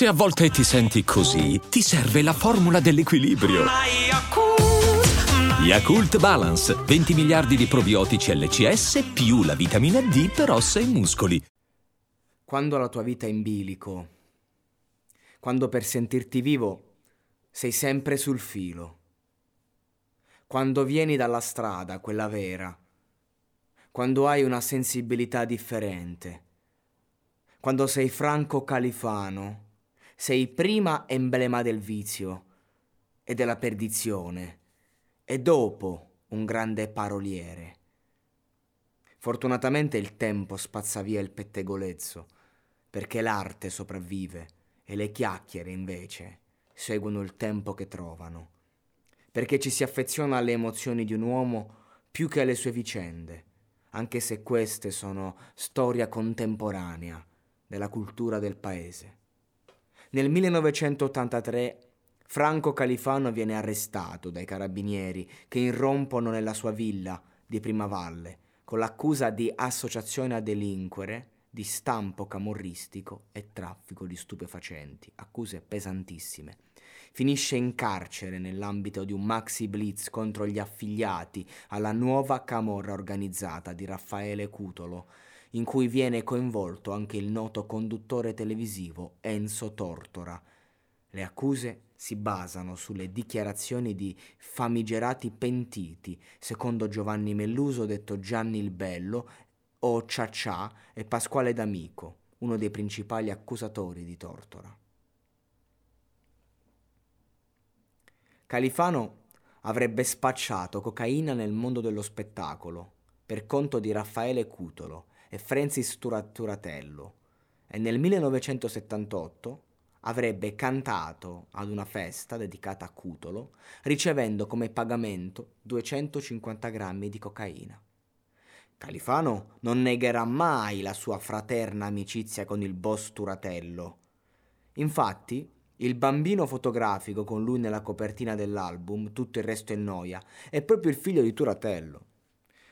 Se a volte ti senti così, ti serve la formula dell'equilibrio. Yakult Balance, 20 miliardi di probiotici LCS più la vitamina D per ossa e muscoli. Quando la tua vita è in bilico, quando per sentirti vivo sei sempre sul filo, quando vieni dalla strada, quella vera, quando hai una sensibilità differente, quando sei Franco Califano, sei prima emblema del vizio e della perdizione e dopo un grande paroliere. Fortunatamente il tempo spazza via il pettegolezzo, perché l'arte sopravvive e le chiacchiere invece seguono il tempo che trovano, perché ci si affeziona alle emozioni di un uomo più che alle sue vicende, anche se queste sono storia contemporanea della cultura del paese. Nel 1983 Franco Califano viene arrestato dai carabinieri che irrompono nella sua villa di Primavalle con l'accusa di associazione a delinquere, di stampo camorristico e traffico di stupefacenti, accuse pesantissime. Finisce in carcere nell'ambito di un maxi blitz contro gli affiliati alla nuova camorra organizzata di Raffaele Cutolo, in cui viene coinvolto anche il noto conduttore televisivo Enzo Tortora. Le accuse si basano sulle dichiarazioni di famigerati pentiti, secondo Giovanni Melluso detto Gianni il Bello, o Ciaccià e Pasquale D'Amico, uno dei principali accusatori di Tortora. Califano avrebbe spacciato cocaina nel mondo dello spettacolo per conto di Raffaele Cutolo e Francis Turatello e nel 1978 avrebbe cantato ad una festa dedicata a Cutolo, ricevendo come pagamento 250 grammi di cocaina. Califano non negherà mai la sua fraterna amicizia con il boss Turatello. Infatti, il bambino fotografico con lui nella copertina dell'album, tutto il resto è noia, è proprio il figlio di Turatello.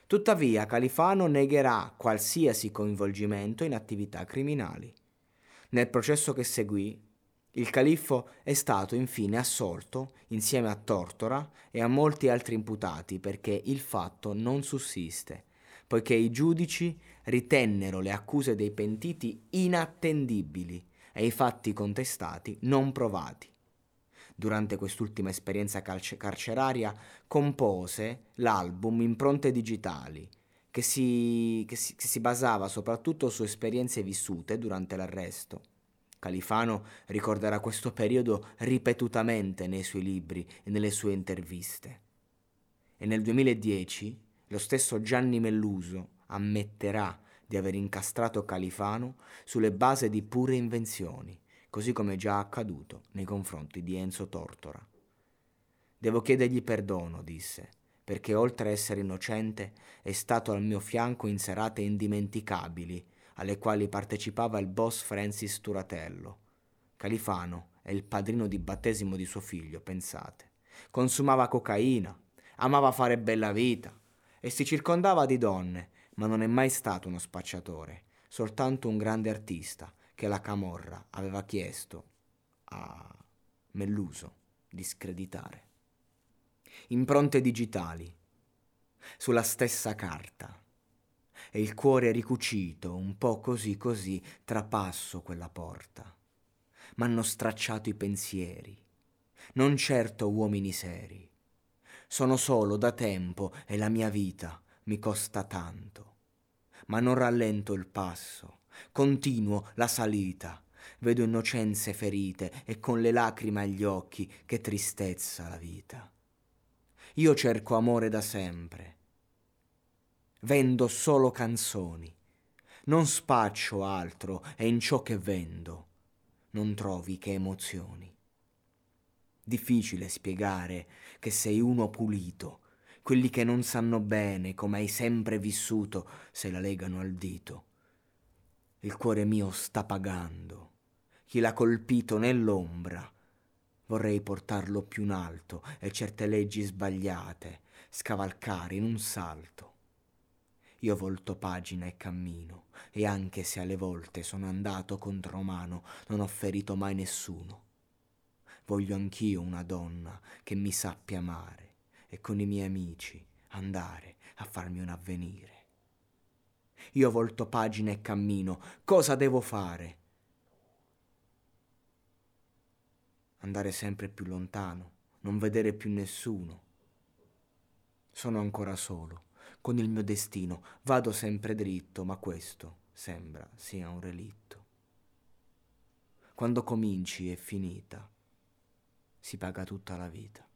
Tuttavia, Califano negherà qualsiasi coinvolgimento in attività criminali. Nel processo che seguì, il califfo è stato infine assolto insieme a Tortora e a molti altri imputati perché il fatto non sussiste, poiché i giudici ritennero le accuse dei pentiti inattendibili e i fatti contestati non provati. Durante quest'ultima esperienza carcer- carceraria compose l'album Impronte digitali, che si, che, si, che si basava soprattutto su esperienze vissute durante l'arresto. Califano ricorderà questo periodo ripetutamente nei suoi libri e nelle sue interviste. E nel 2010 lo stesso Gianni Melluso ammetterà di aver incastrato Califano sulle basi di pure invenzioni, così come già accaduto nei confronti di Enzo Tortora. Devo chiedergli perdono, disse, perché oltre a essere innocente è stato al mio fianco in serate indimenticabili alle quali partecipava il boss Francis Turatello. Califano è il padrino di battesimo di suo figlio, pensate. Consumava cocaina, amava fare bella vita e si circondava di donne, ma non è mai stato uno spacciatore, soltanto un grande artista che la Camorra aveva chiesto a Melluso di screditare. Impronte digitali, sulla stessa carta e il cuore ricucito, un po' così così, trapasso quella porta. M'hanno stracciato i pensieri, non certo uomini seri. Sono solo da tempo e la mia vita mi costa tanto. Ma non rallento il passo, continuo la salita. Vedo innocenze ferite e con le lacrime agli occhi che tristezza la vita. Io cerco amore da sempre Vendo solo canzoni. Non spaccio altro e in ciò che vendo non trovi che emozioni. Difficile spiegare che sei uno pulito, quelli che non sanno bene come hai sempre vissuto se la legano al dito. Il cuore mio sta pagando, chi l'ha colpito nell'ombra. Vorrei portarlo più in alto e certe leggi sbagliate scavalcare in un salto Io volto pagina e cammino, e anche se alle volte sono andato contro mano, non ho ferito mai nessuno. Voglio anch'io una donna che mi sappia amare e con i miei amici andare a farmi un avvenire. Io volto pagina e cammino, cosa devo fare? Andare sempre più lontano, non vedere più nessuno. Sono ancora solo con il mio destino. Vado sempre dritto, ma questo sembra sia un relitto. Quando cominci è finita, si paga tutta la vita.